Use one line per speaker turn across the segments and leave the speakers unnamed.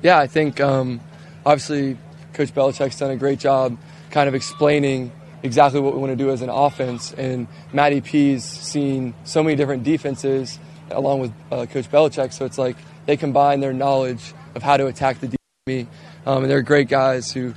Yeah, I think um, obviously Coach Belichick's done a great job kind of explaining exactly what we want to do as an offense. And Matty P's seen so many different defenses along with uh, Coach Belichick, so it's like they combine their knowledge of how to attack the defense. Um, and they're great guys who,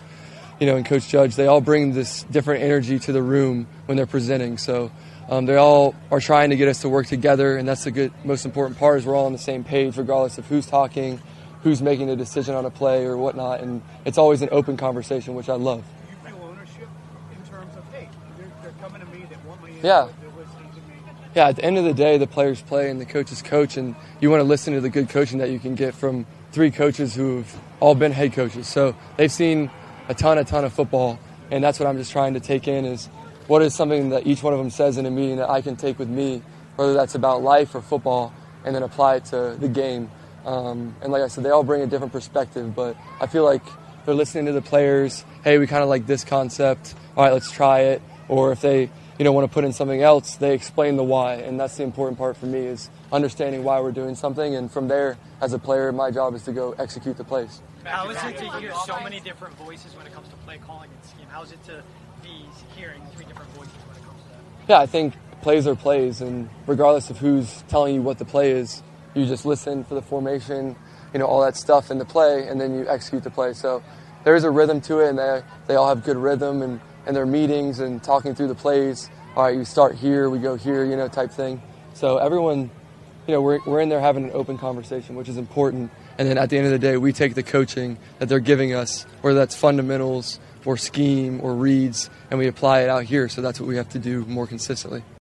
you know, and Coach Judge, they all bring this different energy to the room when they're presenting. So um, they all are trying to get us to work together, and that's the good, most important part is we're all on the same page, regardless of who's talking, who's making a decision on a play or whatnot. And it's always an open conversation, which I love.
You feel ownership in terms of, hey, they're, they're coming to me, they want input,
Yeah.
they're listening to me.
Yeah, at the end of the day, the players play and the coaches coach, and you want to listen to the good coaching that you can get from three coaches who've all been head coaches. So they've seen a ton, a ton of football, and that's what I'm just trying to take in is what is something that each one of them says in a meeting that I can take with me, whether that's about life or football, and then apply it to the game. Um, and like I said, they all bring a different perspective, but I feel like they're listening to the players. Hey, we kind of like this concept. All right, let's try it. Or if they, you know, want to put in something else, they explain the why, and that's the important part for me is understanding why we're doing something. And from there, as a player, my job is to go execute the plays.
How is it to hear so many different voices when it comes to play calling and scheme? How is it to be hearing three different voices when it comes to that?
Yeah, I think plays are plays, and regardless of who's telling you what the play is, you just listen for the formation, you know, all that stuff in the play, and then you execute the play. So there is a rhythm to it, and they, they all have good rhythm and, and their meetings and talking through the plays. All right, you start here, we go here, you know, type thing. So everyone, you know, we're, we're in there having an open conversation, which is important. And then at the end of the day, we take the coaching that they're giving us, whether that's fundamentals or scheme or reads, and we apply it out here. So that's what we have to do more consistently.